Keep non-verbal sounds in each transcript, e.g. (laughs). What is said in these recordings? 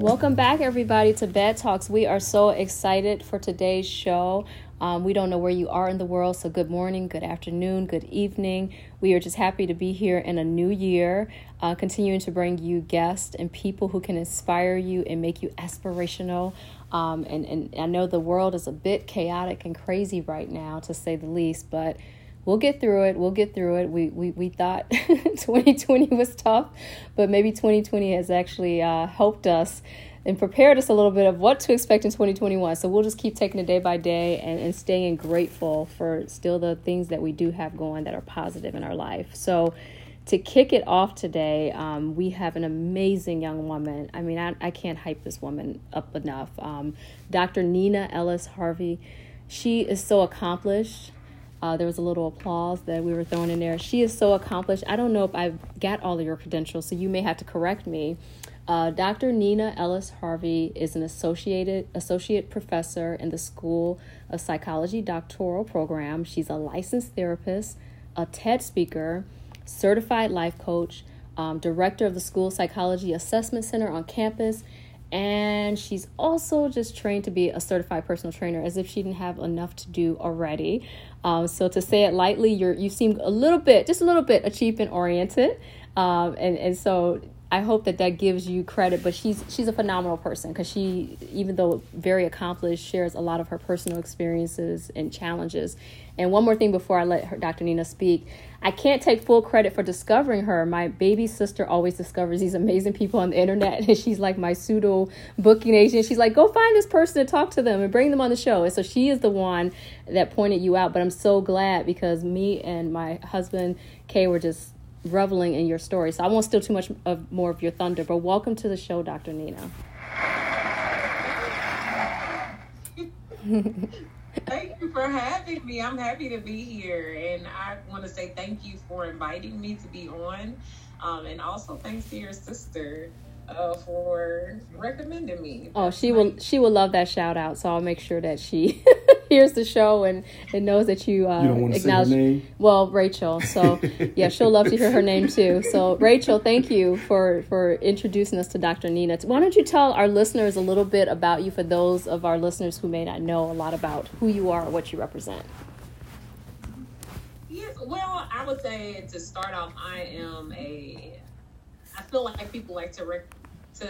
Welcome back, everybody, to Bad Talks. We are so excited for today's show. Um, we don't know where you are in the world, so good morning, good afternoon, good evening. We are just happy to be here in a new year, uh, continuing to bring you guests and people who can inspire you and make you aspirational. Um, and, and I know the world is a bit chaotic and crazy right now, to say the least, but we'll get through it. We'll get through it. We we, we thought (laughs) 2020 was tough, but maybe 2020 has actually uh, helped us and prepared us a little bit of what to expect in 2021. So we'll just keep taking it day by day and, and staying grateful for still the things that we do have going that are positive in our life. So to kick it off today, um, we have an amazing young woman. I mean, I, I can't hype this woman up enough. Um, Dr. Nina Ellis Hervey. She is so accomplished. Uh, there was a little applause that we were throwing in there. She is so accomplished. I don't know if I've got all of your credentials, so you may have to correct me. Uh, Dr. Nina Ellis Hervey is an associated associate professor in the School of Psychology doctoral program. She's a licensed therapist, a TED speaker, certified life coach, um, director of the School Psychology Assessment Center on campus, and she's also just trained to be a certified personal trainer as if she didn't have enough to do already um, so to say it lightly you're you seem a little bit just a little bit achievement oriented um, and and so I hope that that gives you credit, but she's she's a phenomenal person because she, even though very accomplished, shares a lot of her personal experiences and challenges. And one more thing before I let her, Dr. Nina speak, I can't take full credit for discovering her. My baby sister always discovers these amazing people on the internet, (laughs) and she's like my pseudo booking agent. She's like, go find this person and talk to them and bring them on the show. And so she is the one that pointed you out. But I'm so glad because me and my husband Kay were just reveling in your story. So I won't steal too much of more of your thunder, but welcome to the show, Dr. Nina. thank you for having me. I'm happy to be here. And I want to say thank you for inviting me to be on. Um, and also thanks to your sister uh, for recommending me. Oh, she will she will love that shout out. So I'll make sure that she (laughs) hears the show and, and knows that you, uh, you acknowledge. Well, Rachel. So (laughs) yeah, she'll love to hear her name too. So Rachel, thank you for for introducing us to Dr. Nina. Why don't you tell our listeners a little bit about you for those of our listeners who may not know a lot about who you are or what you represent? Yes, well, I would say to start off, I am a. I feel like people like to rec- to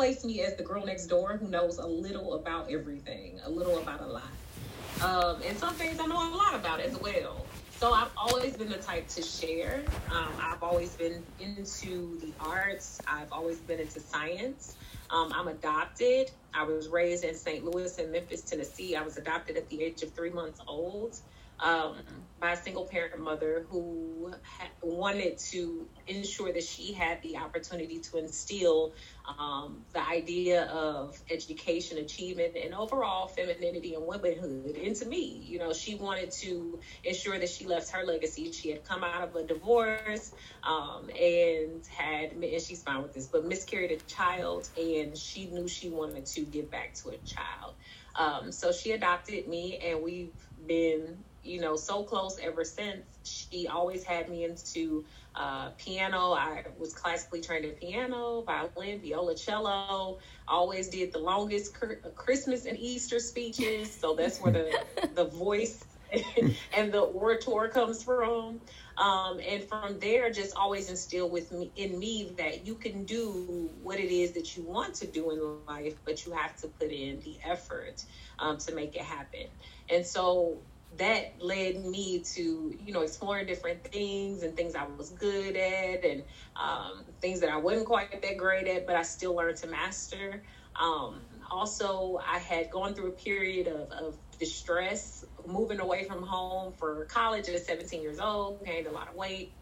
place me as the girl next door who knows a little about everything, a little about a lot. Um, and some things I know a lot about as well. So I've always been the type to share. Um, I've always been into the arts. I've always been into science. Um, I'm adopted. I was raised in St. Louis and Memphis, Tennessee. I was adopted at the age of three months old um, by a single parent mother who wanted to ensure that she had the opportunity to instill um, the idea of education, achievement, and overall femininity and womanhood into me. You know, she wanted to ensure that she left her legacy. She had come out of a divorce um, and had, and she's fine with this, but miscarried a child, and she knew she wanted to give back to a child. Um, so she adopted me, and we've been you know, so close ever since. She always had me into uh, piano. I was classically trained in piano, violin, viola, cello. Always did the longest Christmas and Easter speeches. So that's where the (laughs) the voice (laughs) and the orator comes from. Um, and from there, just always instill with me in me that you can do what it is that you want to do in life, but you have to put in the effort um, to make it happen. And so that led me to you know exploring different things and things I was good at and um, things that I wasn't quite that great at, but I still learned to master. Um, also, I had gone through a period of, of distress, moving away from home for college at 17 years old, gained a lot of weight,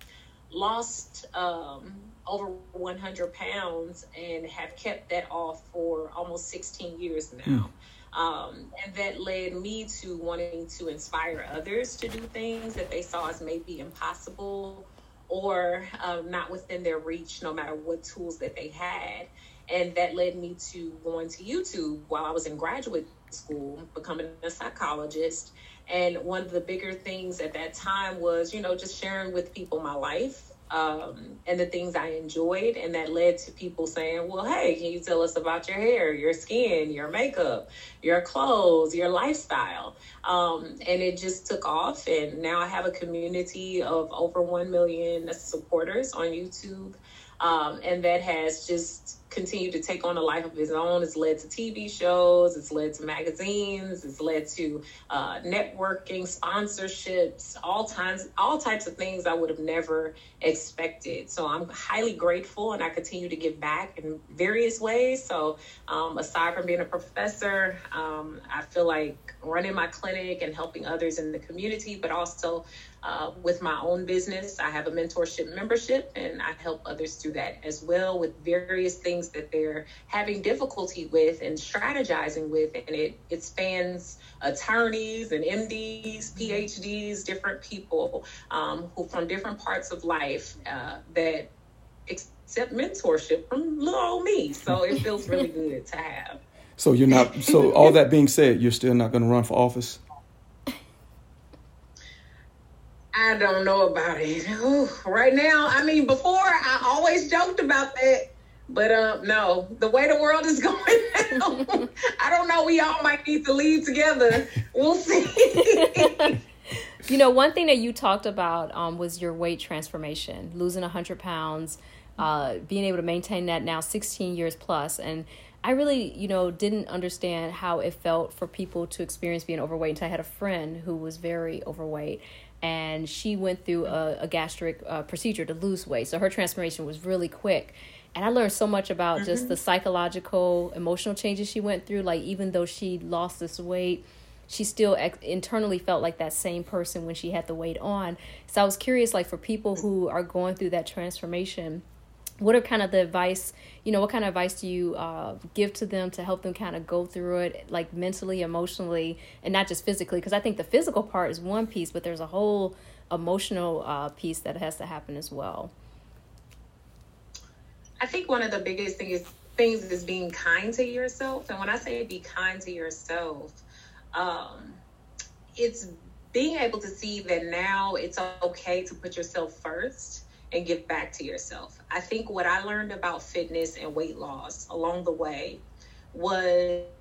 lost um, over 100 pounds, and have kept that off for almost 16 years now. Mm. Um, and that led me to wanting to inspire others to do things that they saw as maybe impossible or um, not within their reach, no matter what tools that they had. and that led me to going to YouTube while I was in graduate school, becoming a psychologist. And one of the bigger things at that time was, you know, just sharing with people my life um, and the things I enjoyed. And that led to people saying, well, hey, can you tell us about your hair, your skin, your makeup, your clothes, your lifestyle? Um, and it just took off. And now I have a community of over 1 million supporters on YouTube. Um, and that has just continued to take on a life of his own. It's led to TV shows, it's led to magazines, it's led to uh, networking, sponsorships, all times, all types of things I would have never expected. So I'm highly grateful, and I continue to give back in various ways. So um, aside from being a professor, um, I feel like running my clinic and helping others in the community, but also uh, with my own business. I have a mentorship membership, and I help others through that as well with various things that they're having difficulty with and strategizing with. And it, it spans attorneys and MDs, PhDs, different people um, who from different parts of life uh, that accept mentorship from little old me. So it feels really (laughs) good to have. So you're not. So all that being said, you're still not going to run for office. I don't know about it. Ooh, right now, I mean, before I always joked about that, but um, no, the way the world is (laughs) going now, I don't know. We all might need to leave together. We'll see. (laughs) you know, one thing that you talked about um, was your weight transformation, losing 100 pounds, uh, being able to maintain that now 16 years plus, and I really, you know, didn't understand how it felt for people to experience being overweight until I had a friend who was very overweight and she went through a, a gastric uh, procedure to lose weight. So her transformation was really quick. And I learned so much about mm-hmm. just the psychological, emotional changes she went through. Like, even though she lost this weight, she still ex- internally felt like that same person when she had the weight on. So I was curious, like, for people who are going through that transformation, what are kind of the advice you know what kind of advice do you uh, give to them to help them kind of go through it like mentally emotionally and not just physically? Because i think the physical part is one piece but there's a whole emotional uh, piece that has to happen as well. I think one of the biggest things things is being kind to yourself and when i say be kind to yourself um, it's being able to see that now it's okay to put yourself first and give back to yourself. I think what I learned about fitness and weight loss along the way was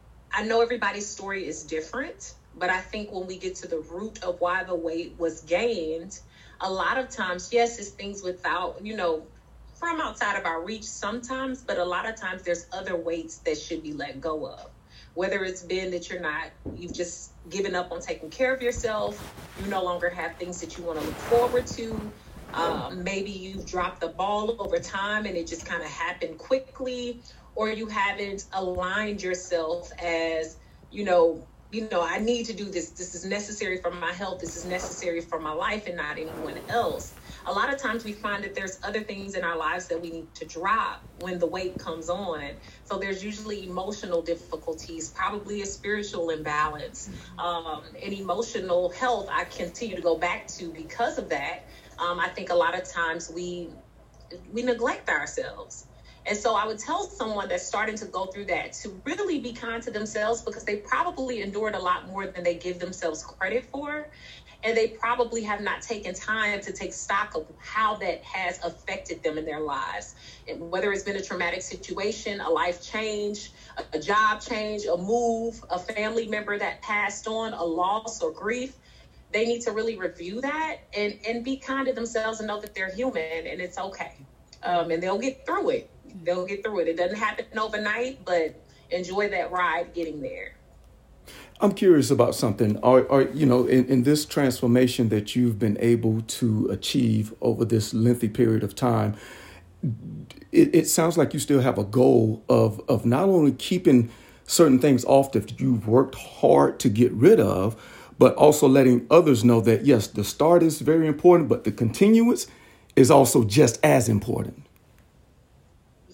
I know everybody's story is different, but I think when we get to the root of why the weight was gained, a lot of times, yes, it's things without, you know, from outside of our reach sometimes, but a lot of times there's other weights that should be let go of whether it's been that you're not, you've just given up on taking care of yourself, you no longer have things that you want to look forward to. Um, maybe you've dropped the ball over time and it just kind of happened quickly, or you haven't aligned yourself as, you know, you know, I need to do this. This is necessary for my health. This is necessary for my life and not anyone else a lot of times we find that there's other things in our lives that we need to drop when the weight comes on. So there's usually emotional difficulties, probably a spiritual imbalance, um, and emotional health. I continue to go back to because of that. Um, I think a lot of times we we neglect ourselves. And so I would tell someone that's starting to go through that to really be kind to themselves because they probably endured a lot more than they give themselves credit for and they probably have not taken time to take stock of how that has affected them in their lives. And whether it's been a traumatic situation, a life change, a, job change, a move, a family member that passed on, a loss or grief, they need to really review that and, and be kind to themselves and know that they're human and it's okay. Um, and they'll get through it. They'll get through it. It doesn't happen overnight, but enjoy that ride getting there. I'm curious about something. Are, are you know, in, in this transformation that you've been able to achieve over this lengthy period of time, it, it sounds like you still have a goal of of not only keeping certain things off that you've worked hard to get rid of, but also letting others know that yes, the start is very important, but the continuance is also just as important.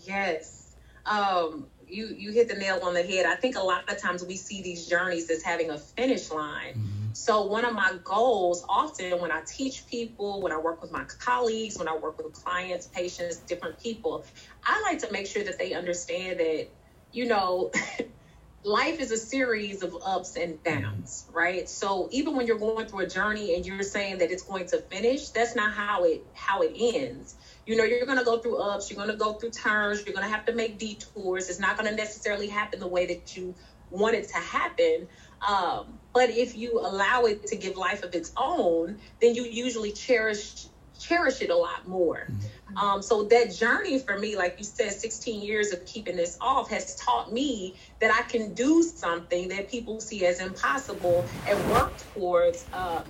Yes. Um, you you hit the nail on the head. I think a lot of times we see these journeys as having a finish line. Mm-hmm. So one of my goals often when I teach people, when I work with my colleagues, when I work with clients, patients, different people, I like to make sure that they understand that, you know, (laughs) life is a series of ups and downs, right? So even when you're going through a journey and you're saying that it's going to finish, that's not how it how it ends. You know, you're going to go through ups, you're going to go through turns, you're going to have to make detours. It's not going to necessarily happen the way that you want it to happen. Um, but if you allow it to give life of its own, then you usually cherish cherish it a lot more. Mm-hmm. Um, so that journey for me, like you said, 16 years of keeping this off has taught me that I can do something that people see as impossible and work towards uh,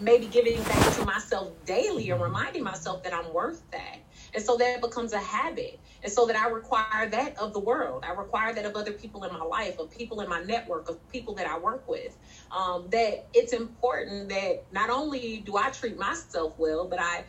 maybe giving back to myself daily and reminding myself that I'm worth that. And so that becomes a habit. And so that I require that of the world. I require that of other people in my life, of people in my network, of people that I work with. Um, that it's important that not only do I treat myself well, but I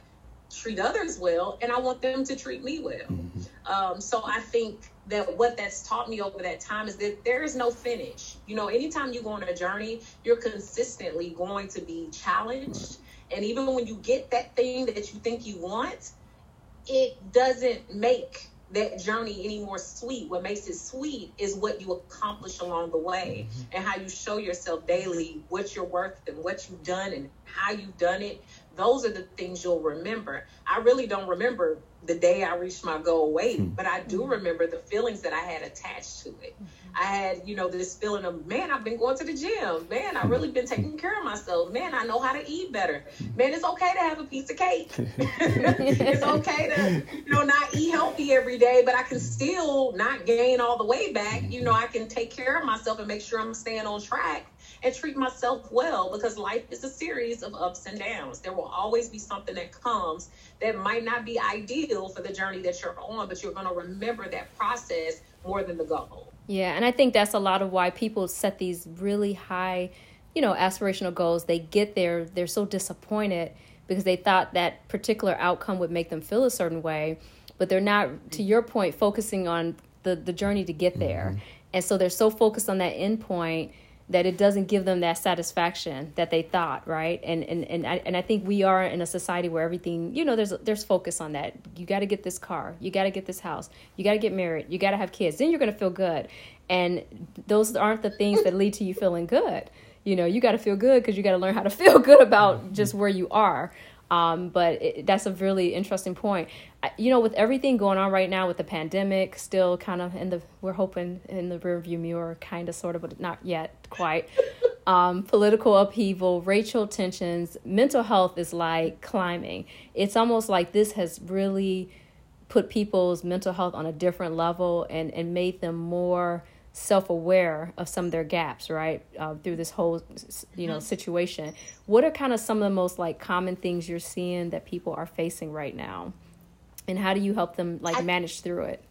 treat others well, and I want them to treat me well. Mm-hmm. Um, so I think that what that's taught me over that time is that there is no finish. You know, anytime you go on a journey, you're consistently going to be challenged. And even when you get that thing that you think you want, it doesn't make that journey any more sweet. What makes it sweet is what you accomplish along the way mm-hmm. and how you show yourself daily what you're worth and what you've done and how you've done it. Those are the things you'll remember. I really don't remember the day I reached my goal weight, mm-hmm. but I do mm-hmm. remember the feelings that I had attached to it. I had, you know, this feeling of, man, I've been going to the gym. Man, I've really been taking care of myself. Man, I know how to eat better. Man, it's okay to have a piece of cake. (laughs) it's okay to, you know, not eat healthy every day, but I can still not gain all the way back. You know, I can take care of myself and make sure I'm staying on track and treat myself well because life is a series of ups and downs. There will always be something that comes that might not be ideal for the journey that you're on, but you're going to remember that process more than the goal. Yeah, and I think that's a lot of why people set these really high, you know, aspirational goals. They get there, they're so disappointed because they thought that particular outcome would make them feel a certain way, but they're not to your point focusing on the the journey to get there. Mm-hmm. And so they're so focused on that end point that it doesn't give them that satisfaction that they thought, right? And and and I, and I think we are in a society where everything, you know, there's there's focus on that. You got to get this car, you got to get this house, you got to get married, you got to have kids. Then you're going to feel good. And those aren't the things that lead to you feeling good. You know, you got to feel good because you got to learn how to feel good about mm-hmm. just where you are. Um, but it, that's a really interesting point. I, you know, with everything going on right now with the pandemic, still kind of in the we're hoping in the rearview mirror, kind of, sort of, but not yet quite. (laughs) Um, political upheaval, racial tensions, mental health is like climbing. It's almost like this has really put people's mental health on a different level and and made them more self-aware of some of their gaps right uh, through this whole you know mm-hmm. situation. What are kind of some of the most like common things you're seeing that people are facing right now? And how do you help them like manage through it?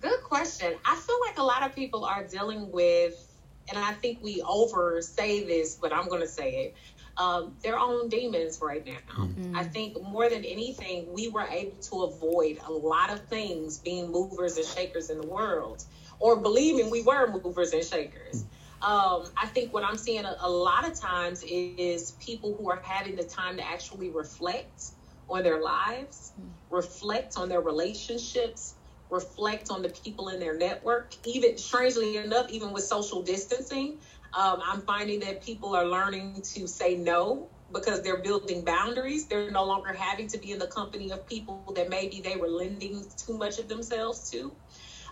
Good question. I feel like a lot of people are dealing with and i think we over say this but i'm going to say it um, their own demons right now. Mm-hmm. I think more than anything, we were able to avoid a lot of things being movers and shakers in the world, or believing we were movers and shakers. Um, I think what I'm seeing a, a lot of times is people who are having the time to actually reflect on their lives, reflect on their relationships, reflect on the people in their network. Even strangely enough, even with social distancing, um, I'm finding that people are learning to say no because they're building boundaries. They're no longer having to be in the company of people that maybe they were lending too much of themselves to.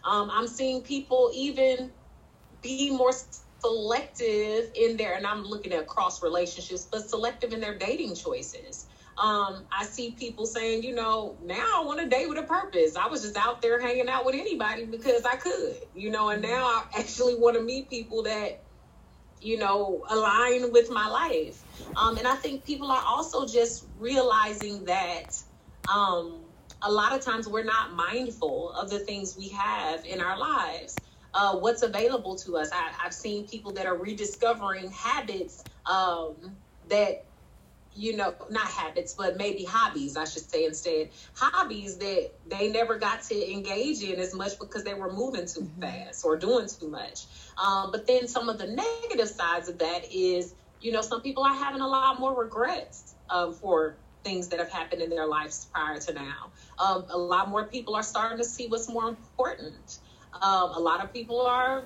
Um, I'm seeing people even be more selective in their, and I'm looking at cross relationships, but selective in their dating choices. Um, I see people saying, you know, now I want to date with a purpose. I was just out there hanging out with anybody because I could, you know, and now I actually want to meet people that you know, align with my life. Um, and I think people are also just realizing that um, a lot of times we're not mindful of the things we have in our lives. Uh, what's available to us. I, have seen people that are rediscovering habits um, that you know, not habits, but maybe hobbies, I should say instead. Hobbies that they never got to engage in as much because they were moving too mm-hmm. fast or doing too much. Um, but then some of the negative sides of that is, you know, some people are having a lot more regrets um, for things that have happened in their lives prior to now. Um, a lot more people are starting to see what's more important. Um, a lot of people are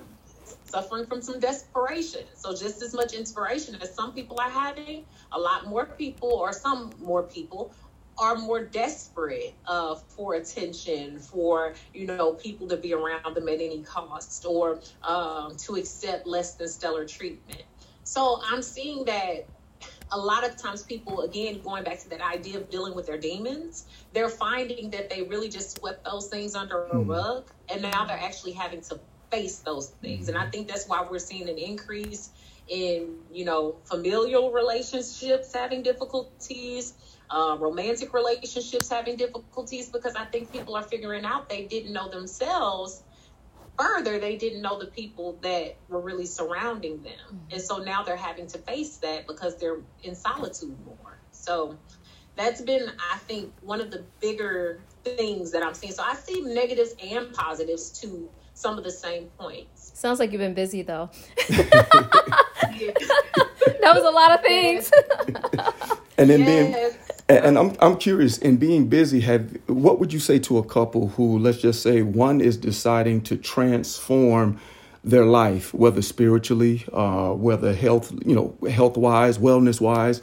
suffering from some desperation. So just as much inspiration as some people are having, a lot more people or some more people are more desperate uh, for attention, for you know people to be around them at any cost, or um, to accept less than stellar treatment. So I'm seeing that a lot of times people again going back to that idea of dealing with their demons they're finding that they really just swept those things under a hmm. rug and now they're actually having to face those things. And I mm-hmm. think that's why we're seeing an increase in, you know, familial relationships having difficulties, uh, romantic relationships having difficulties, because I think people are figuring out they didn't know themselves. Further, they didn't know the people that were really surrounding them. Mm-hmm. And so now they're having to face that because they're in solitude more. So that's been, I think, one of the bigger things that I'm seeing. So I see negatives and positives to some of the same points. Sounds like you've been busy though. (laughs) (laughs) that was a lot of things. and then yes. being and I'm I'm curious in being busy have what would you say to a couple who let's just say one is deciding to transform their life whether spiritually uh, whether health you know health wise wellness wise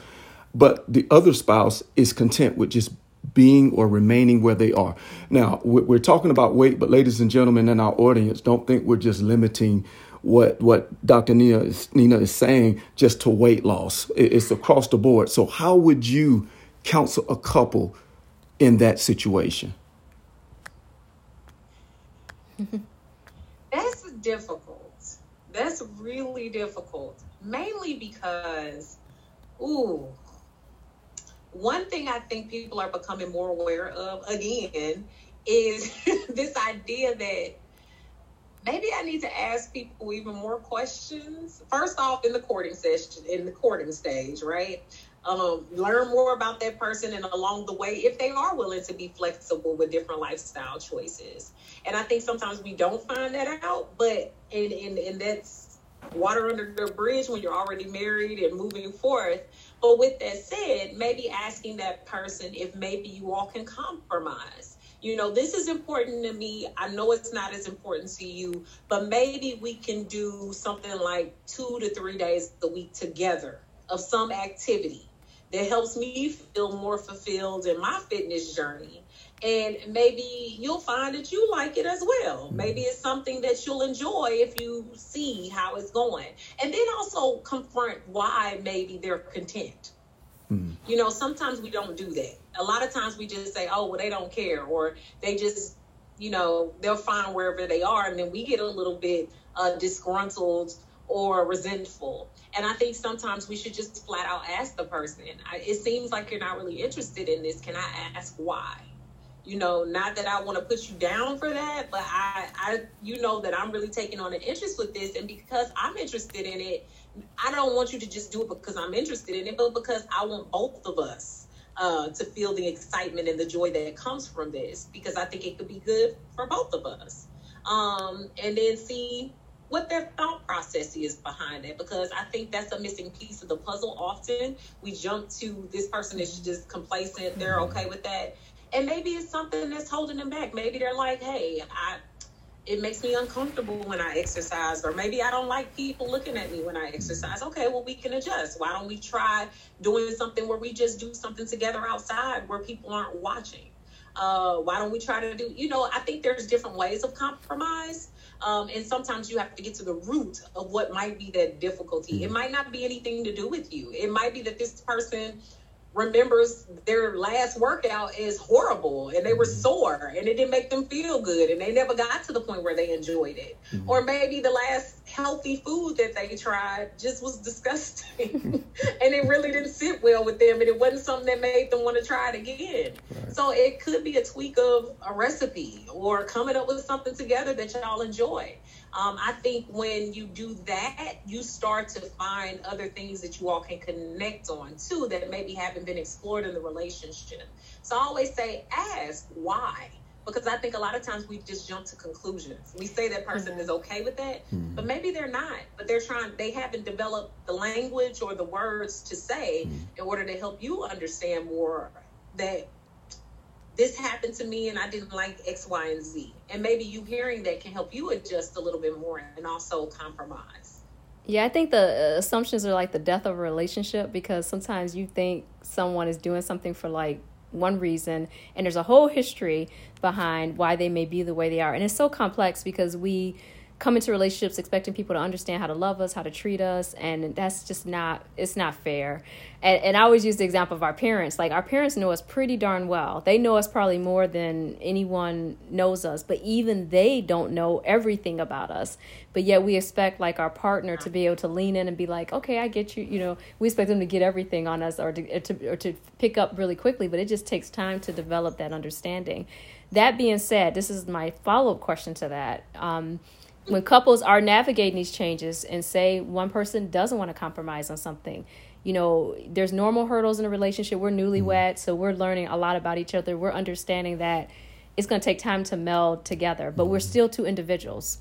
but the other spouse is content with just being or remaining where they are. Now, we're talking about weight, but ladies and gentlemen in our audience, don't think we're just limiting what what Dr. Nina is, Nina is saying just to weight loss. It's across the board. So, how would you counsel a couple in that situation? (laughs) That's difficult. That's really difficult, mainly because, ooh, one thing I think people are becoming more aware of again is (laughs) this idea that maybe I need to ask people even more questions. First off, in the courting session, in the courting stage, right? Um, learn more about that person and along the way, if they are willing to be flexible with different lifestyle choices. And I think sometimes we don't find that out, but and and, and that's water under the bridge when you're already married and moving forth. But with that said, maybe asking that person if maybe you all can compromise. You know, this is important to me. I know it's not as important to you, but maybe we can do something like two to three days a week together of some activity that helps me feel more fulfilled in my fitness journey and maybe you'll find that you like it as well. Maybe it's something that you'll enjoy if you see how it's going. And then also confront why maybe they're content. Mm. You know, sometimes we don't do that. A lot of times we just say, oh, well, they don't care, or they just, you know, they're fine wherever they are. And then we get a little bit uh, disgruntled or resentful. And I think sometimes we should just flat out ask the person, I, it seems like you're not really interested in this. Can I ask why? You know not that i want to put you down for that but i i you know that i'm really taking on an interest with this and because i'm interested in it i don't want you to just do it because i'm interested in it but because i want both of us uh, to feel the excitement and the joy that comes from this because i think it could be good for both of us um, and then see what their thought process is behind it because I think that's a missing piece of the puzzle. Often we jump to this person is just complacent, they're mm-hmm. okay with that and maybe it's something that's holding them back. Maybe they're like, hey, I it makes me uncomfortable when I exercise, or maybe I don't like people looking at me when I exercise. Okay, well, we can adjust. Why don't we try doing something where we just do something together outside where people aren't watching? Uh, why don't we try to do, you know, I think there's different ways of compromise. Um, and sometimes you have to get to the root of what might be that difficulty. It might not be anything to do with you. It might be that this person remembers their last workout is horrible and they were mm-hmm. sore and it didn't make them feel good and they never got to the point where they enjoyed it. Mm-hmm. Or maybe the last healthy food that they tried just was disgusting (laughs) and it really didn't sit well with them and it wasn't something that made them want to try it again. Right. So it could be a tweak of a recipe or coming up with something together that y'all enjoy. Um, I think when you do that, you start to find other things that you all can connect on too that maybe haven't been explored in the relationship. So I always say, ask why because I think a lot of times we just jump to conclusions. We say that person mm-hmm. is okay with that, mm-hmm. but maybe they're not. But they're trying, they haven't developed the language or the words to say mm-hmm. in order to help you understand more that this happened to me and I didn't like X, Y, and Z. And maybe you hearing that can help you adjust a little bit more and also compromise. Yeah, I think the uh, assumptions are like the death of a relationship because sometimes you think someone is doing something for like one reason and there's a whole history behind why they may be the way they are and it's so complex because we come into relationships expecting people to understand how to love us, how to treat us, and that's just not it's not fair. And, and I always use the example of our parents. Like our parents know us pretty darn well. They know us probably more than anyone knows us, but even they don't know everything about us. But yet we expect like our partner to be able to lean in and be like, "Okay, I get you." You know, we expect them to get everything on us or to, to or to pick up really quickly. But it just takes time to develop that understanding. That being said, this is my follow up question to that. Um, when couples are navigating these changes and say one person doesn't want to compromise on something you know there's normal hurdles in a relationship we're newlywed mm-hmm. so we're learning a lot about each other we're understanding that it's going to take time to meld together but we're mm-hmm. still two individuals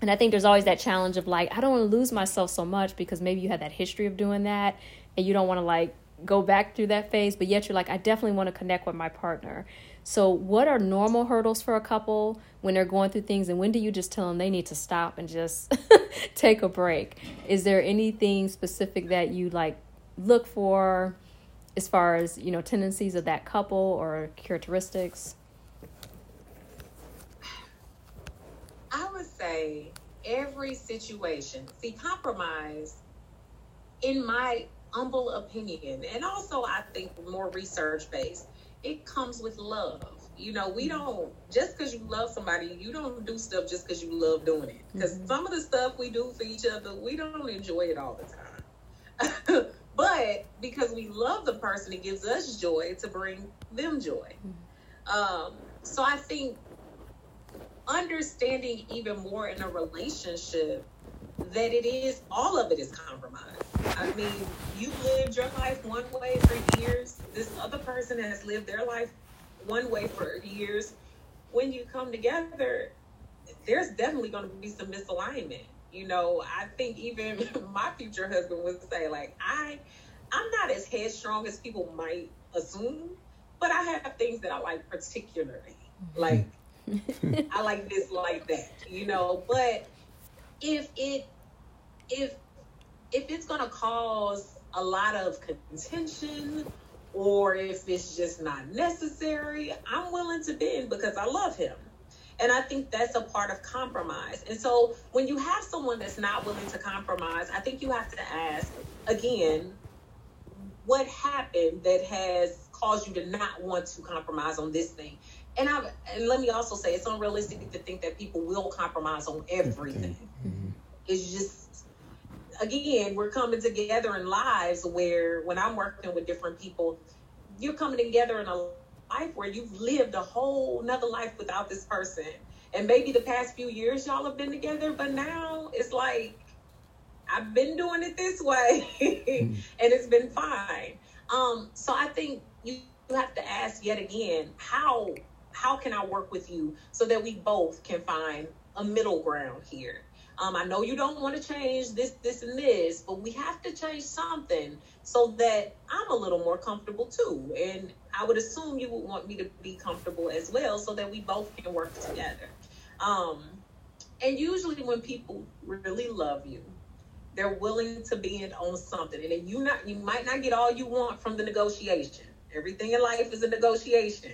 and i think there's always that challenge of like i don't want to lose myself so much because maybe you had that history of doing that and you don't want to like go back through that phase but yet you're like i definitely want to connect with my partner so, what are normal hurdles for a couple when they're going through things, and when do you just tell them they need to stop and just (laughs) take a break? Is there anything specific that you like look for as far as you know tendencies of that couple or characteristics? I would say every situation. See, compromise, in my humble opinion, and also I think more research based it comes with love. You know, we mm-hmm. don't just because you love somebody, you don't do stuff just because you love doing it. Because mm-hmm. some of the stuff we do for each other, we don't enjoy it all the time. (laughs) but because we love the person, it gives us joy to bring them joy. Mm-hmm. Um, so I think understanding even more in a relationship that it is all of it is compromise. I mean, you've lived your life one way for years. This other person has lived their life one way for years. When you come together, there's definitely going to be some misalignment. You know, I think even (laughs) my future husband would say, like, I, I'm not as headstrong as people might assume, but I have things that I like particularly. Mm-hmm. Like, (laughs) I like this, like that. You know, but if it if if it's gonna cause a lot of contention or if it's just not necessary, I'm willing to bend because I love him. And I think that's a part of compromise. And so when you have someone that's not willing to compromise, I think you have to ask again, what happened that has caused you to not want to compromise on this thing? And I and let me also say it's unrealistic to think that people will compromise on everything. Mm-hmm. It's just again, we're coming together in lives where when I'm working with different people, you're coming together in a life where you've lived a whole another life without this person. And maybe the past few years y'all have been together, but now it's like I've been doing it this way mm-hmm. (laughs) and it's been fine. Um, so I think you have to ask yet again, how how can I work with you so that we both can find a middle ground here? Um, I know you don't want to change this, this, and this, but we have to change something so that I'm a little more comfortable too. And I would assume you would want me to be comfortable as well so that we both can work together. Um, and usually when people really love you, they're willing to bend on something. And you not you might not get all you want from the negotiation. Everything in life is a negotiation.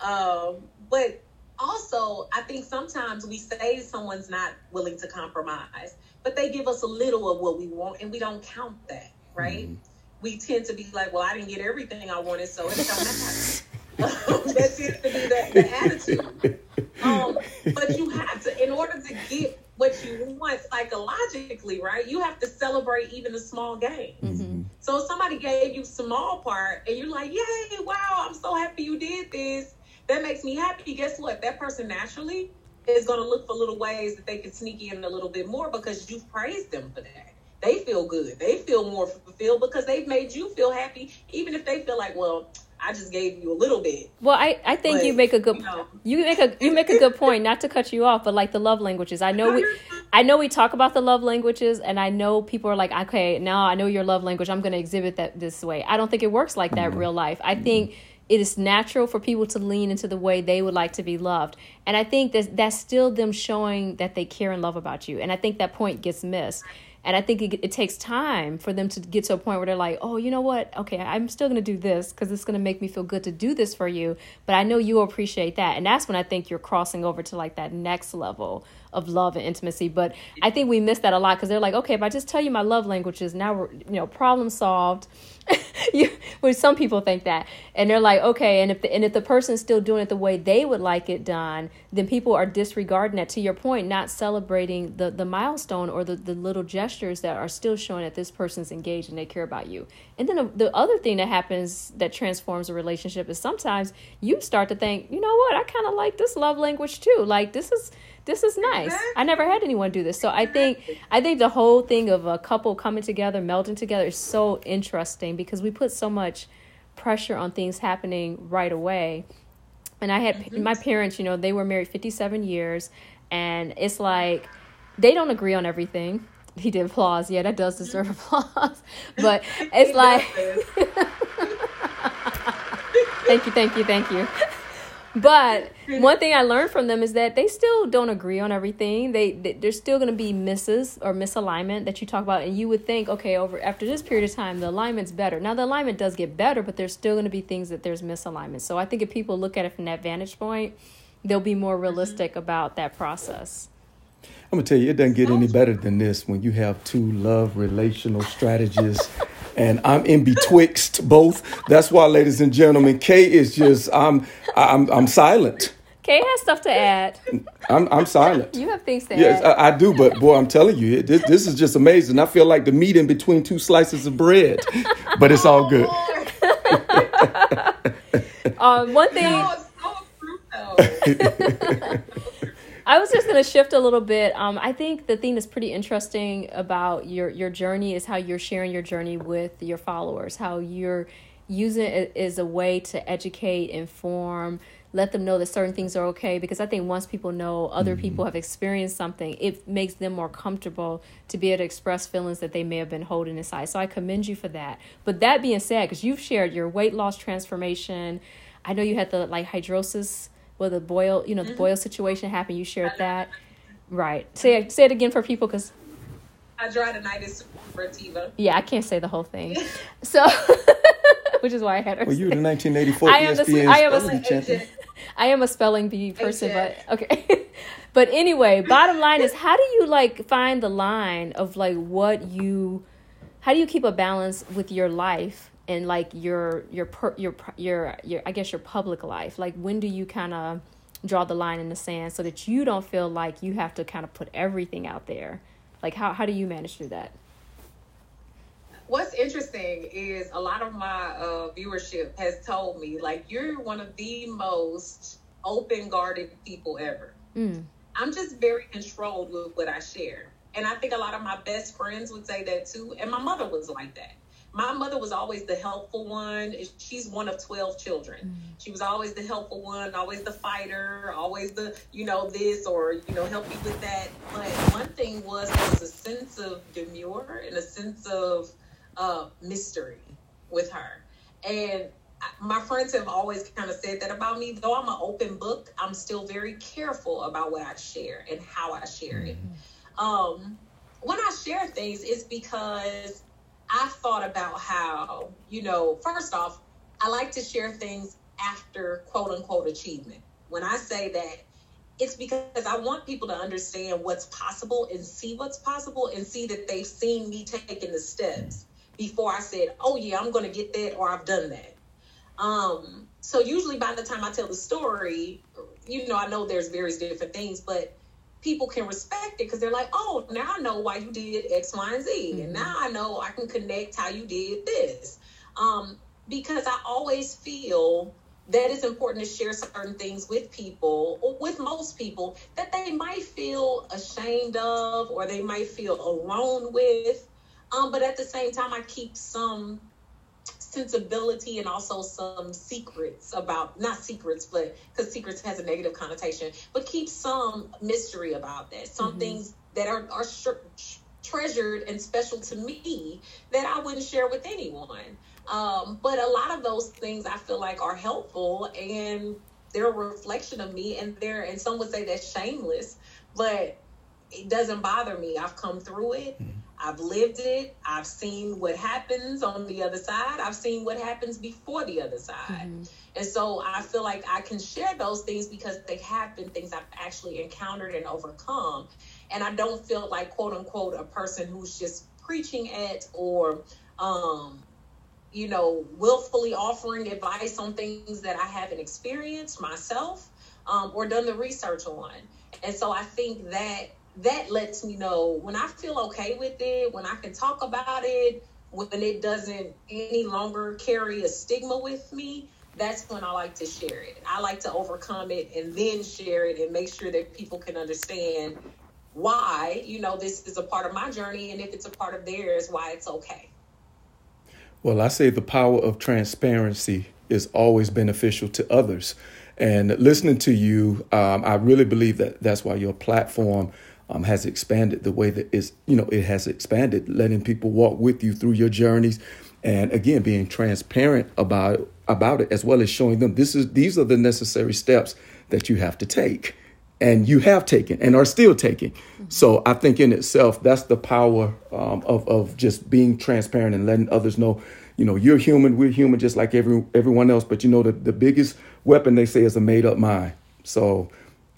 Um, but also, I think sometimes we say someone's not willing to compromise, but they give us a little of what we want and we don't count that, right? Mm-hmm. We tend to be like, well, I didn't get everything I wanted, so it don't matter. (laughs) that tends to be the, the attitude. Um, but you have to, in order to get what you want psychologically, right? You have to celebrate even the small gains. Mm-hmm. So if somebody gave you small part and you're like, yay, wow, I'm so happy you did this that makes me happy. Guess what? That person naturally is going to look for little ways that they can sneak in a little bit more because you've praised them for that. They feel good. They feel more fulfilled because they've made you feel happy, even if they feel like, well, I just gave you a little bit. Well, I, I think but, you make a good you, know. you make a you make a good point. Not to cut you off, but like the love languages. I know we I know we talk about the love languages, and I know people are like, okay, now I know your love language. I'm going to exhibit that this way. I don't think it works like that in mm-hmm. real life. I think it is natural for people to lean into the way they would like to be loved. And I think that that's still them showing that they care and love about you. And I think that point gets missed. And I think it, it takes time for them to get to a point where they're like, oh, you know what? Okay, I'm still going to do this because it's going to make me feel good to do this for you. But I know you appreciate that. And that's when I think you're crossing over to like that next level of love and intimacy. But I think we miss that a lot because they're like, okay, if I just tell you my love languages, now we're, you know, problem solved. (laughs) (laughs) you, which some people think that, and they're like, okay, and if the, and if the person's still doing it the way they would like it done, then people are disregarding that. To your point, not celebrating the the milestone or the the little gestures that are still showing that this person's engaged and they care about you. And then the, the other thing that happens that transforms a relationship is sometimes you start to think, you know what, I kind of like this love language too. Like this is this is nice. I never had anyone do this. So I think I think the whole thing of a couple coming together, melting together is so interesting because we put so much pressure on things happening right away. And I had mm-hmm. my parents, you know, they were married 57 years and it's like they don't agree on everything. He did applause. Yeah, that does deserve applause. (laughs) But it's like (laughs) Thank you, thank you, thank you. But one thing I learned from them is that they still don't agree on everything. They, they there's still going to be misses or misalignment that you talk about, and you would think, okay, over after this period of time, the alignment's better. Now the alignment does get better, but there's still going to be things that there's misalignment. So I think if people look at it from that vantage point, they'll be more mm-hmm. realistic about that process. I'm gonna tell you, it doesn't get any better than this when you have two love relational strategists (laughs) and I'm in betwixt both. That's why, ladies and gentlemen, Kay is just I'm I'm I'm silent. Kay has stuff to add. I'm I'm silent. You have things to yes, add. Yes, I, I, do, but boy, I'm telling you, this this is just amazing. I feel like the meat in between two slices of bread, but it's all good. (laughs) um, one thing. No, (laughs) I was just going to shift a little bit. Um, I think the thing that's pretty interesting about your your journey is how you're sharing your journey with your followers. How you're using it as a way to educate, inform, let them know that certain things are okay. Because I think once people know other mm-hmm. people have experienced something, it makes them more comfortable to be able to express feelings that they may have been holding inside. So I commend you for that. But that being said, because you've shared your weight loss transformation, I know you had the like hydrosis well the boil you know the mm-hmm. boil situation happened you shared that. Right. Say it say it again for people because hidradenitis suppurativa yeah i can't say the whole thing. (laughs) So (laughs) which is why i had her well you were the 1984 I am ESPN I am a, champion. I am a spelling bee person, but okay. (laughs) but anyway, bottom line is how do you like find the line of like what you how do you keep a balance with your life and like your your per, your your your I guess your public life? Like when do you kind of draw the line in the sand so that you don't feel like you have to kind of put everything out there? Like how how do you manage through that? What's interesting is a lot of my uh, viewership has told me like you're one of the most open guarded people ever. Mm. I'm just very controlled with what I share. And I think a lot of my best friends would say that too. And my mother was like that my mother was always the helpful one. She's one of 12 children. Mm-hmm. She was always the helpful one, always the fighter, always the, you know, this or, you know, help you with that. But one thing was there was a sense of demure and a sense of uh, mystery with her. And my friends have always kind of said that about me. Though I'm an open book, I'm still very careful about what I share and how I share it. Mm-hmm. Um, when I share things, it's because I thought about how, you know, first off, I like to share things after quote unquote achievement. When I say that, it's because I want people to understand what's possible and see what's possible and see that they've seen me taking the steps before I said, oh, yeah, I'm going to get that or I've done that. Um, so usually by the time I tell the story, you know, I know there's various different things, but people can respect it because they're like, oh, now I know why you did X, Y, and Z. Mm-hmm. And now I know I can connect how you did this. Um, because I always feel that it's important to share certain things with people, or with most people, that they might feel ashamed of or they might feel alone with. Um, but at the same time, I keep some sensibility and also some secrets about not secrets but because secrets has a negative connotation but keep some mystery about that some mm-hmm. things that are, are sh- treasured and special to me that i wouldn't share with anyone um, but a lot of those things I feel like are helpful and they're a reflection of me and they're and some would say that's shameless, but it doesn't bother me. I've come through it. Mm-hmm. I've lived it. I've seen what happens on the other side. I've seen what happens before the other side. Mm-hmm. And so I feel like I can share those things because they have been things I've actually encountered and overcome. And I don't feel like, quote unquote, a person who's just preaching at or um, you know, willfully offering advice on things that I haven't experienced myself um, or done the research on. And so I think that that lets me know when I feel okay with it, when I can talk about it, when it doesn't any longer carry a stigma with me, that's when I like to share it. I like to overcome it and then share it and make sure that people can understand why, you know, this is a part of my journey and if it's a part of theirs, why it's okay. Well, I say the power of transparency is always beneficial to others. And listening to you, um, I really believe that that's why your platform um, has expanded the way that is, you know, it has expanded, letting people walk with you through your journeys, and again, being transparent about about it, as well as showing them this is these are the necessary steps that you have to take and you have taken and are still taking. Mm-hmm. So I think in itself, that's the power um, of of just being transparent and letting others know, you know, you're human, we're human, just like every everyone else. But you know, the, the biggest weapon they say is a made up mind. So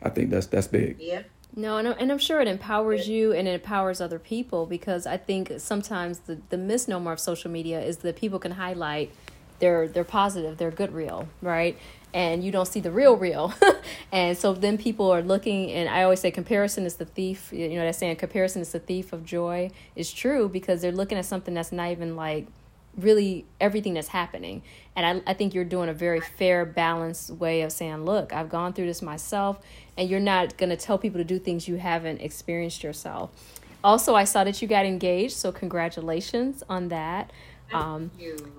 I think that's that's big. Yeah. No, no, and I'm sure it empowers you and it empowers other people because I think sometimes the, the misnomer of social media is that people can highlight their their positive, their good real, right? and you don't see the real real. (laughs) And so then people are looking and i always say comparison is the thief you know that saying? Comparison is the thief of joy. Is true because they're looking at something that's not even like really everything that's happening and I, I think you're doing a very fair balanced way of saying look i've gone through this myself and you're not going to tell people to do things you haven't experienced yourself also i saw that you got engaged so congratulations on that um,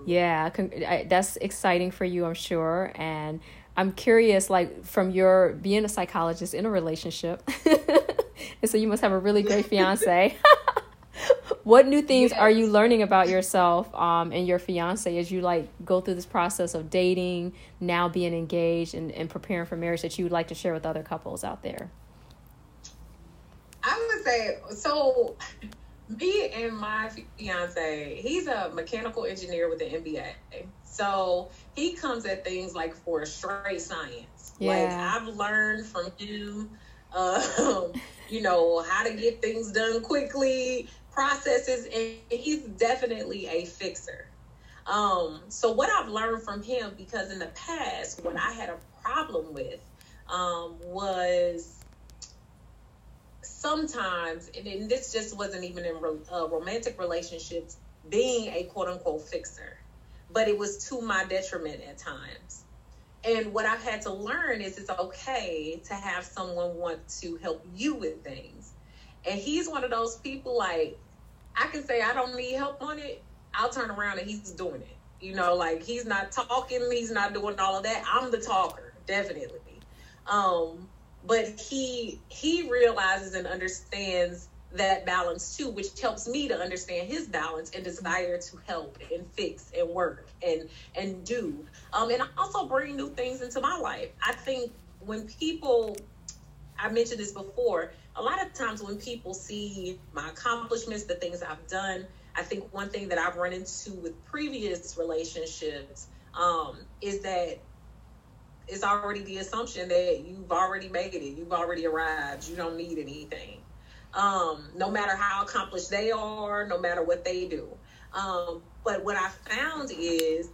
yeah, con- I, that's exciting for you, I'm sure. And I'm curious, like from your being a psychologist in a relationship, (laughs) and so you must have a really great (laughs) fiance. (laughs) (laughs) what new things yes. are you learning about yourself um, and your fiance as you like go through this process of dating, now being engaged, and, and preparing for marriage that you would like to share with other couples out there? I would say so me and my fiance, he's a mechanical engineer with an MBA. So he comes at things like for a straight science. Yeah. Like I've learned from him, (laughs) um, you know, how to get things done quickly, processes, and he's definitely a fixer. Um, so what I've learned from him, because in the past, what I had a problem with um, was sometimes, and this just wasn't even in uh, romantic relationships, being a quote unquote fixer, but it was to my detriment at times. And what I've had to learn is it's okay to have someone want to help you with things. And he's one of those people like, I can say I don't need help on it. I'll turn around and he's doing it. You know, like he's not talking, he's not doing all of that. I'm the talker, definitely. Um, but he he realizes and understands that balance too which helps me to understand his balance and desire to help and fix and work and and do um and also bring new things into my life i think when people i mentioned this before a lot of times when people see my accomplishments the things i've done i think one thing that i've run into with previous relationships um, is that it's already the assumption that you've already made it, you've already arrived, you don't need anything. Um, no matter how accomplished they are, no matter what they do. Um, but what I found is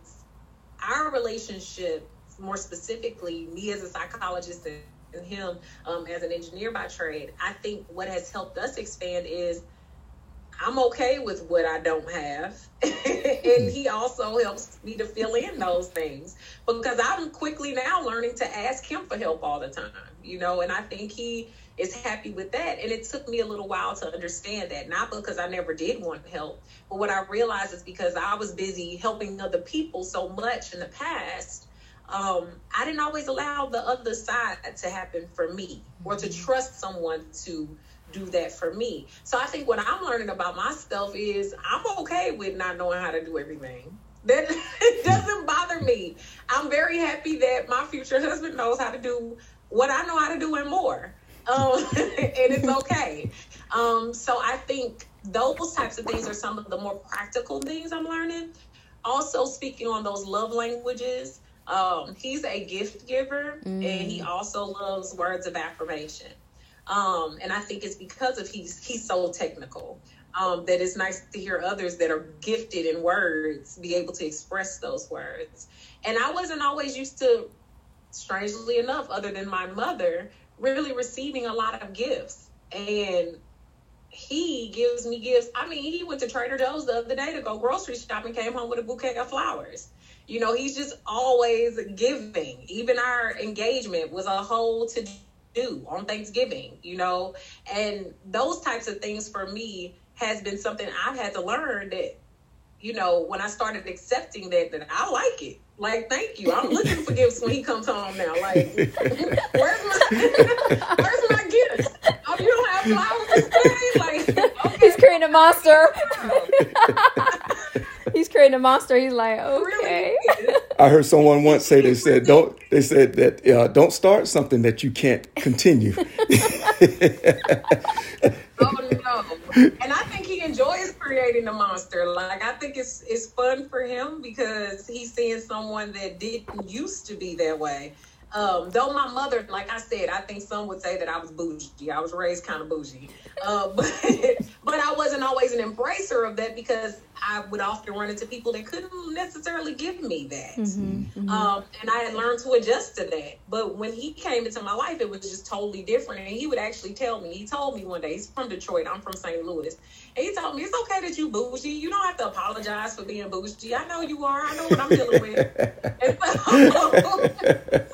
our relationship, more specifically, me as a psychologist and, and him um, as an engineer by trade, I think what has helped us expand is I'm okay with what I don't have. (laughs) and he also helps me to fill in those things because I'm quickly now learning to ask him for help all the time, you know, and I think he is happy with that. And it took me a little while to understand that, not because I never did want help, but what I realized is because I was busy helping other people so much in the past. Um, I didn't always allow the other side to happen for me or to mm-hmm. trust someone to do that for me. So I think what I'm learning about myself is I'm okay with not knowing how to do everything. That (laughs) it doesn't bother me. I'm very happy that my future husband knows how to do what I know how to do and more. Um, (laughs) and it's okay. Um, so I think those types of things are some of the more practical things I'm learning. Also, speaking on those love languages, um, he's a gift giver mm. and he mm. also loves words of affirmation. Um, and I think it's because of he's he's so technical um, that it's nice to hear others that are gifted in words be able to express those words. And I wasn't always used to, strangely enough, other than my mother, really receiving a lot of gifts. And he gives me gifts. I mean, he went to Trader Joe's the other day to go grocery shopping, and came home with a bouquet of flowers. You know, he's just always giving. Even our engagement was a whole to do on Thanksgiving, you know, and those types of things for me has been something I've had to learn that, you know, when I started accepting that, that I like it. Like, thank you. I'm looking for gifts when he comes home now. Like, (laughs) where's my (laughs) where's my gifts? Oh, you don't have flowers today? Like, okay. He's creating a monster. (laughs) (laughs) He's creating a monster. He's like, okay. (laughs) I heard someone once say they said don't they said that uh, don't start something that you can't continue. (laughs) oh no! And I think he enjoys creating a monster. Like I think it's it's fun for him because he's seeing someone that didn't used to be that way. Um, though my mother, like I said, I think some would say that I was bougie. I was raised kind of bougie, uh, but but I wasn't always an embracer of that because I would often run into people that couldn't necessarily give me that. Mm-hmm, mm-hmm. Um, and I had learned to adjust to that. But when he came into my life, it was just totally different. And he would actually tell me, he told me one day, he's from Detroit, I'm from St. Louis. And he told me, it's okay that you bougie. You don't have to apologize for being bougie. I know you are. I know what I'm dealing with. (laughs) and so,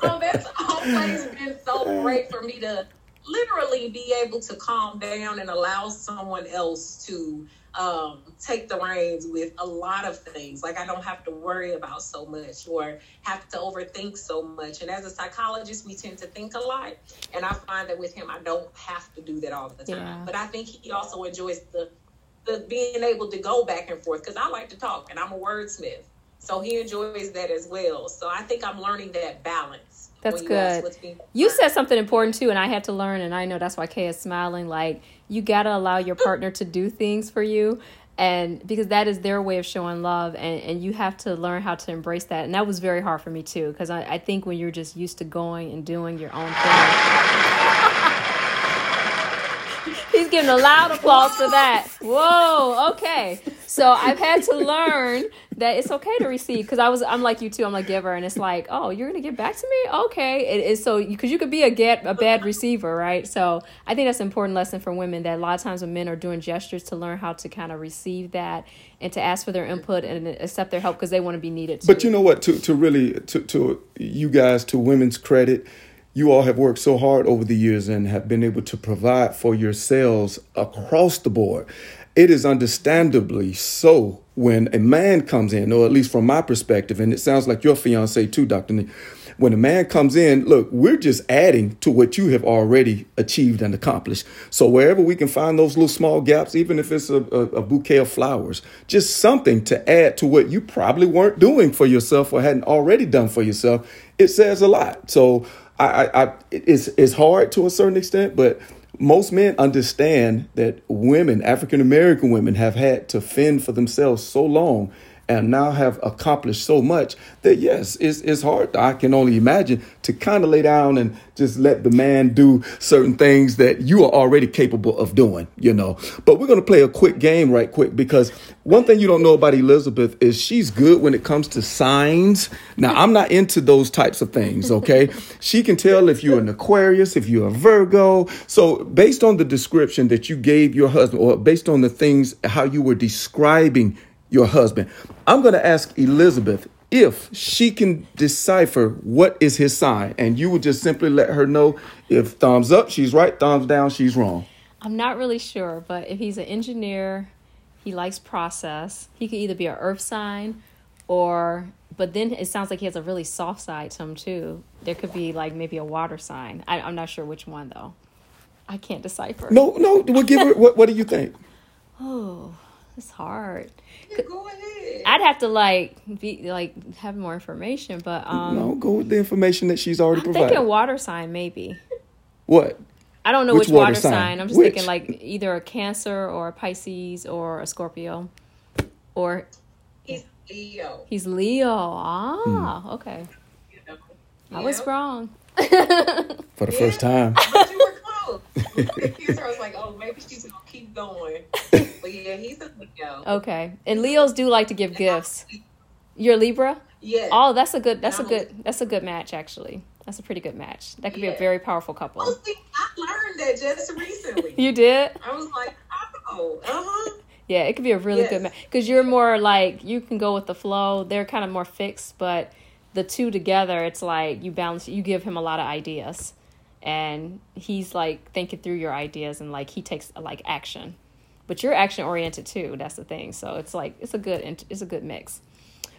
(laughs) so that's always been so great for me to literally be able to calm down and allow someone else to um, take the reins with a lot of things. Like I don't have to worry about so much or have to overthink so much. And as a psychologist, we tend to think a lot. And I find that with him, I don't have to do that all the time. Yeah. But I think he also enjoys the the being able to go back and forth because I like to talk and I'm a wordsmith. So he enjoys that as well. So I think I'm learning that balance. That's good. You said something important too, and I had to learn, and I know that's why Kay is smiling. Like you gotta allow your partner to do things for you, and because that is their way of showing love, and and you have to learn how to embrace that. And that was very hard for me too, because I, I think when you're just used to going and doing your own thing. (laughs) He's giving a loud applause for that. Whoa, okay. So I've had to learn that it's okay to receive because I was I'm like you too. I'm a giver, and it's like, oh, you're gonna give back to me, okay? It is so because you could be a get a bad receiver, right? So I think that's an important lesson for women that a lot of times when men are doing gestures to learn how to kind of receive that and to ask for their input and accept their help because they want to be needed. Too. But you know what? To to really to to you guys to women's credit you all have worked so hard over the years and have been able to provide for yourselves across the board. It is understandably so when a man comes in, or at least from my perspective, and it sounds like your fiance too, Dr. When a man comes in, look, we're just adding to what you have already achieved and accomplished. So wherever we can find those little small gaps, even if it's a, a, a, bouquet of flowers, just something to add to what you probably weren't doing for yourself or hadn't already done for yourself, it says a lot. So I, I, it's it's hard to a certain extent, but most men understand that women, African American women, have had to fend for themselves so long, and now have accomplished so much that yes, it's, it's hard. I can only imagine to kind of lay down and just let the man do certain things that you are already capable of doing, you know. But we're going to play a quick game right quick because one thing you don't know about Elizabeth is she's good when it comes to signs. Now, I'm not into those types of things, okay? (laughs) she can tell if you're an Aquarius, if you're a Virgo. So, based on the description that you gave your husband or based on the things how you were describing your husband. I'm going to ask Elizabeth if she can decipher what is his sign, and you would just simply let her know if thumbs up, she's right, thumbs down, she's wrong. I'm not really sure, but if he's an engineer, he likes process. He could either be an earth sign or but then it sounds like he has a really soft side to him too. There could be like maybe a water sign. I, am not sure which one though. I can't decipher. No, no. We'll give her. what, what do you think? Oh, it's hard. Yeah, go ahead. I'd have to like be like have more information, but um No, go with the information that she's already I'm provided. thinking water sign maybe. what? I don't know Which which, water, water sign? sign. I'm just Which? thinking like either a Cancer or a Pisces or a Scorpio, or He's Leo. he's Leo. Ah, Hmm. okay. You know. I was wrong. For the first time. But you were close. (laughs) I was like, oh, maybe she's gonna keep going. (laughs) But yeah, he's a Leo. Okay, and Leos do like to give gifts. You're Libra. Yeah. Oh, that's a good. That's a good. That's a good match actually. That's a pretty good match. That could be a very powerful couple. Oh, see, I learned that just recently. (laughs) You did. I was like, oh, uh huh. (laughs) Yeah, it could be a really Yes. good match because you're more like you can go with the flow. They're kind of more fixed, but the two together, it's like you balance. You give him a lot of ideas, and he's like thinking through your ideas and like he takes like action. But you're action oriented too. That's the thing. So it's like it's a good int- it's a good mix.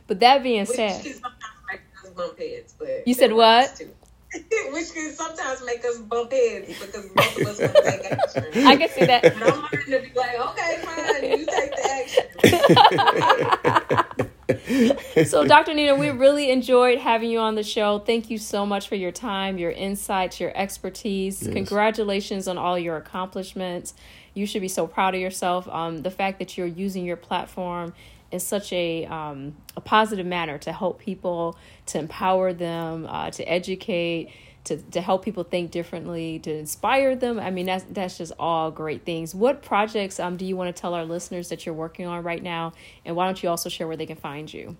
But that being Which said, can sometimes make us bump heads, but You said what? (laughs) Which can sometimes make us bump heads because both of us want to take action. (laughs) I can see that. But I'm learning to be like, okay, fine, you take the action. (laughs) so dr nina we really enjoyed having you on the show thank you so much for your time your insights your expertise Yes. congratulations on all your accomplishments you should be so proud of yourself. Um, the fact that you're using your platform in such a, um, a positive manner to help people to empower them uh, to educate to, to help people think differently to inspire them. I mean that's that's just all great things. What projects um, do you want to tell our listeners that you're working on right now? And why don't you also share where they can find you?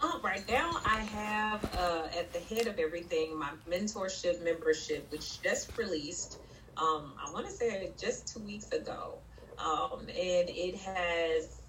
Oh, right now I have uh, at the head of everything my mentorship membership, which just released. Um, I want to say just two weeks ago, um, and it has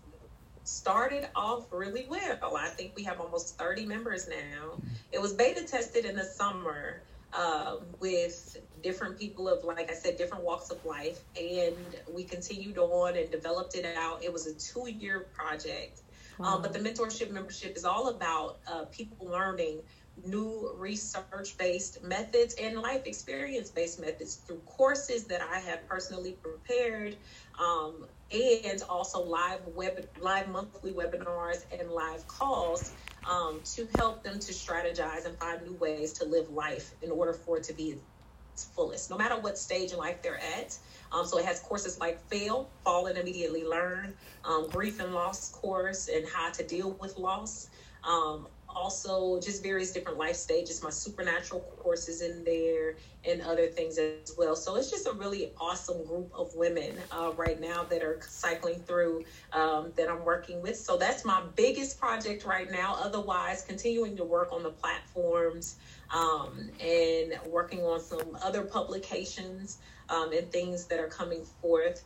started off really well. I think we have almost 30 members now. It was beta tested in the summer um, with different people of, like I said, different walks of life, and we continued on and developed it out. It was a two-year project. Um, but the mentorship membership is all about uh, people learning new research based methods and life experience based methods through courses that I have personally prepared um, and also live web live monthly webinars and live calls um, to help them to strategize and find new ways to live life in order for it to be its fullest no matter what stage in life they're at. Um, so it has courses like fail fall and immediately learn um, grief and loss course and how to deal with loss. Um, also just various different life stages. My supernatural courses in there and other things as well. So it's just a really awesome group of women uh, right now that are cycling through um, that i'm working with. So that's my biggest project right now. Otherwise continuing to work on the platforms um, and working on some other publications um, and things that are coming forth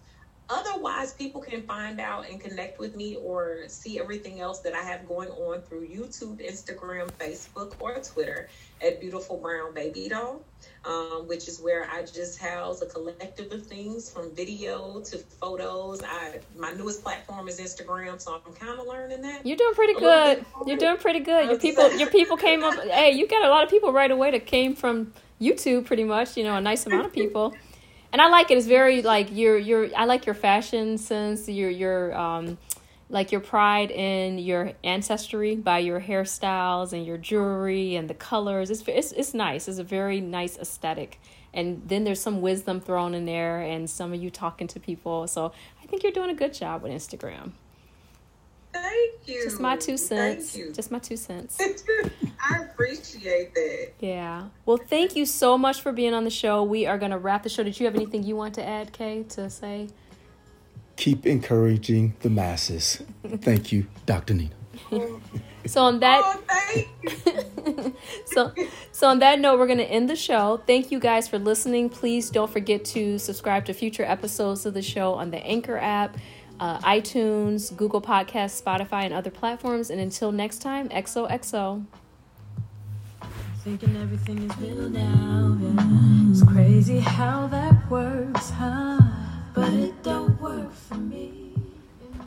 Otherwise, people can find out and connect with me or see everything else that I have going on through YouTube, Instagram, Facebook, or Twitter at Beautiful Brown Baby Doll, um, which is where I just house a collective of things from video to photos. I my newest platform is Instagram, so I'm kind of learning that. You're doing pretty good. You're doing pretty good. Your people, your (laughs) people came up. Hey, you got a lot of people right away that came from YouTube, pretty much. You know, a nice amount of people, and I like it. It's very like your your. I like your fashion sense. Your your um, like your pride in your ancestry by your hairstyles and your jewelry and the colors. It's it's it's nice. It's a very nice aesthetic. And then there's some wisdom thrown in there, and some of you talking to people. So I think you're doing a good job with Instagram. Thank you. Just my two cents. Thank you. Just my two cents. (laughs) I appreciate that. Yeah. Well, thank you so much for being on the show. We are going to wrap the show. Did you have anything you want to add, Kay, to say? Keep encouraging the masses. Thank you, Dr. Nina. So on that Oh, thank you. (laughs) so so on that note we're going to end the show thank you guys for listening please don't forget to subscribe to future episodes of the show on the anchor app uh, itunes google Podcasts, spotify and other platforms and until next time xoxo Thinking everything is real now. It's crazy how that works, huh? But it don't work for me.